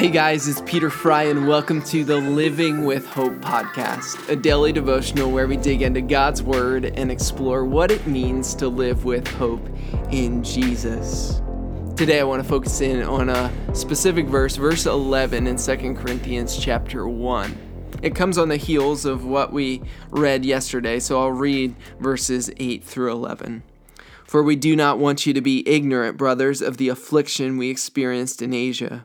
Hey guys, it's Peter Fry, and welcome to the Living with Hope podcast, a daily devotional where we dig into God's Word and explore what it means to live with hope in Jesus. Today, I want to focus in on a specific verse, verse 11 in 2 Corinthians chapter 1. It comes on the heels of what we read yesterday, so I'll read verses 8 through 11. For we do not want you to be ignorant, brothers, of the affliction we experienced in Asia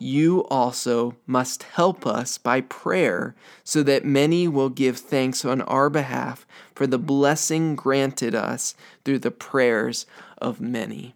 you also must help us by prayer so that many will give thanks on our behalf for the blessing granted us through the prayers of many.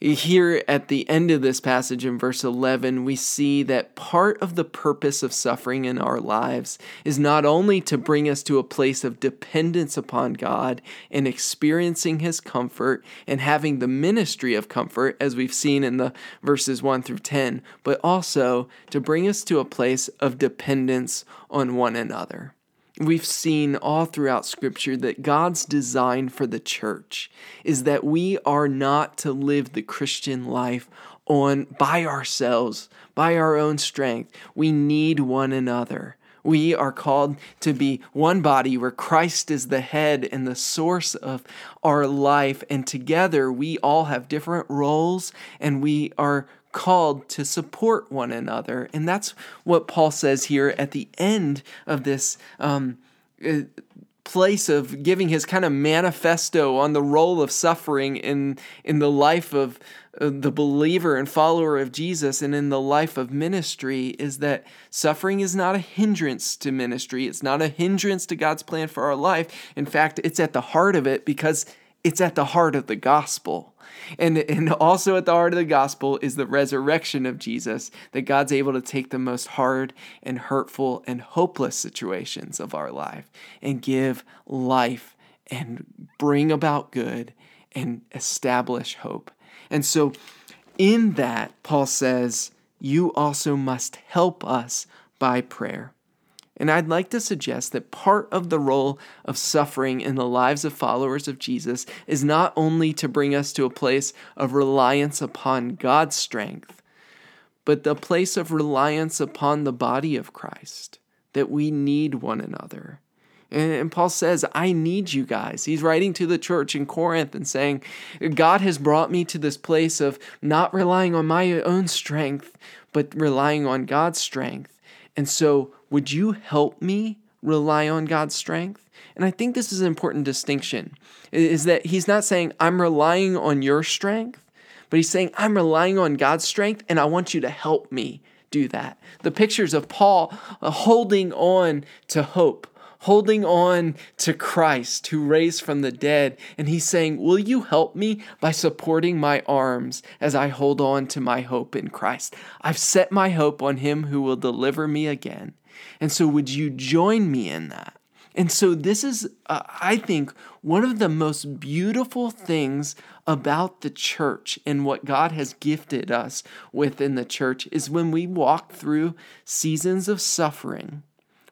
Here at the end of this passage in verse 11, we see that part of the purpose of suffering in our lives is not only to bring us to a place of dependence upon God and experiencing His comfort and having the ministry of comfort, as we've seen in the verses 1 through 10, but also to bring us to a place of dependence on one another. We've seen all throughout Scripture that God's design for the church is that we are not to live the Christian life on by ourselves, by our own strength. We need one another. We are called to be one body where Christ is the head and the source of our life. And together we all have different roles and we are called to support one another. And that's what Paul says here at the end of this um, uh, place of giving his kind of manifesto on the role of suffering in, in the life of uh, the believer and follower of Jesus and in the life of ministry is that suffering is not a hindrance to ministry. It's not a hindrance to God's plan for our life. In fact, it's at the heart of it because it's at the heart of the gospel. And, and also at the heart of the gospel is the resurrection of Jesus, that God's able to take the most hard and hurtful and hopeless situations of our life and give life and bring about good and establish hope. And so, in that, Paul says, You also must help us by prayer. And I'd like to suggest that part of the role of suffering in the lives of followers of Jesus is not only to bring us to a place of reliance upon God's strength, but the place of reliance upon the body of Christ, that we need one another. And Paul says, I need you guys. He's writing to the church in Corinth and saying, God has brought me to this place of not relying on my own strength, but relying on God's strength. And so would you help me rely on God's strength? And I think this is an important distinction is that he's not saying I'm relying on your strength, but he's saying I'm relying on God's strength and I want you to help me do that. The pictures of Paul uh, holding on to hope holding on to Christ who raised from the dead. And he's saying, Will you help me by supporting my arms as I hold on to my hope in Christ? I've set my hope on him who will deliver me again. And so, would you join me in that? And so, this is, uh, I think, one of the most beautiful things about the church and what God has gifted us within the church is when we walk through seasons of suffering,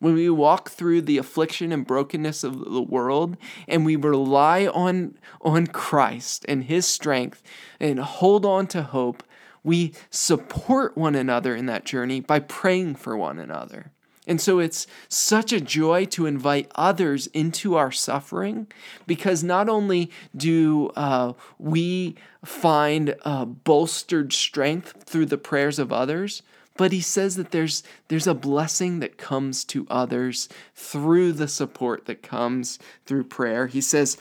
when we walk through the affliction and brokenness of the world, and we rely on, on Christ and His strength and hold on to hope, we support one another in that journey by praying for one another. And so it's such a joy to invite others into our suffering because not only do uh, we find uh, bolstered strength through the prayers of others, but he says that there's, there's a blessing that comes to others through the support that comes through prayer. He says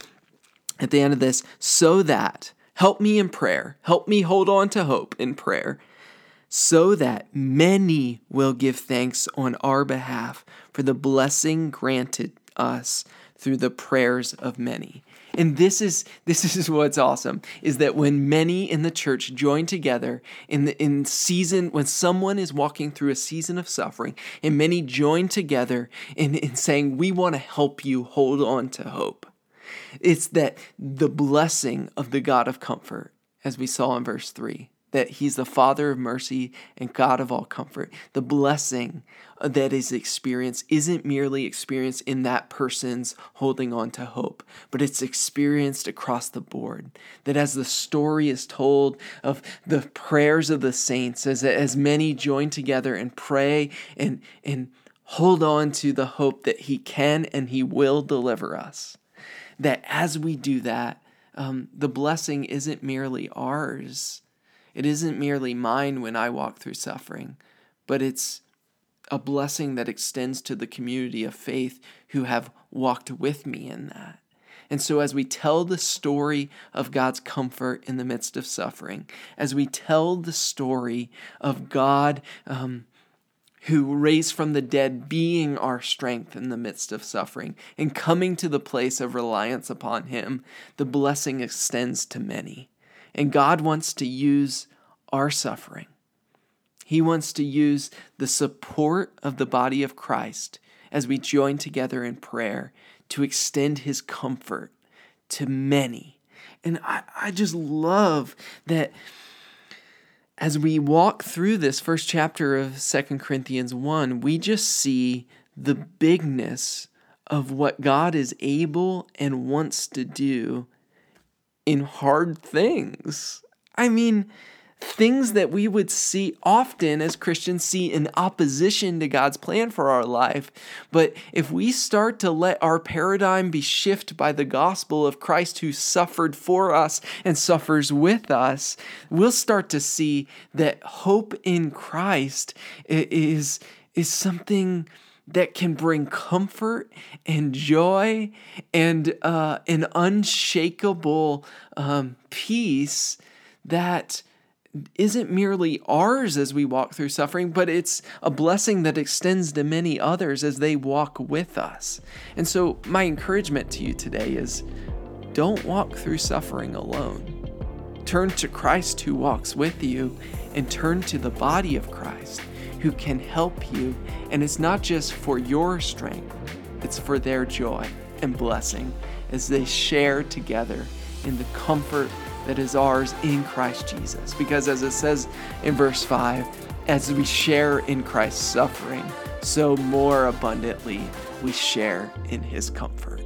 at the end of this, so that, help me in prayer, help me hold on to hope in prayer so that many will give thanks on our behalf for the blessing granted us through the prayers of many. And this is this is what's awesome is that when many in the church join together in the in season when someone is walking through a season of suffering and many join together in, in saying we want to help you hold on to hope. It's that the blessing of the God of comfort, as we saw in verse 3, that he's the Father of mercy and God of all comfort. The blessing that is experienced isn't merely experienced in that person's holding on to hope, but it's experienced across the board. That as the story is told of the prayers of the saints, as, as many join together and pray and, and hold on to the hope that he can and he will deliver us, that as we do that, um, the blessing isn't merely ours it isn't merely mine when I walk through suffering, but it's a blessing that extends to the community of faith who have walked with me in that. And so, as we tell the story of God's comfort in the midst of suffering, as we tell the story of God um, who raised from the dead being our strength in the midst of suffering and coming to the place of reliance upon Him, the blessing extends to many. And God wants to use our suffering. He wants to use the support of the body of Christ as we join together in prayer to extend his comfort to many. And I, I just love that as we walk through this first chapter of Second Corinthians 1, we just see the bigness of what God is able and wants to do in hard things. I mean, things that we would see often as Christians see in opposition to God's plan for our life. But if we start to let our paradigm be shifted by the gospel of Christ who suffered for us and suffers with us, we'll start to see that hope in Christ is, is something that can bring comfort and joy and uh, an unshakable um, peace that isn't merely ours as we walk through suffering, but it's a blessing that extends to many others as they walk with us. And so, my encouragement to you today is don't walk through suffering alone. Turn to Christ who walks with you and turn to the body of Christ who can help you. And it's not just for your strength, it's for their joy and blessing as they share together in the comfort that is ours in Christ Jesus. Because as it says in verse 5, as we share in Christ's suffering, so more abundantly we share in his comfort.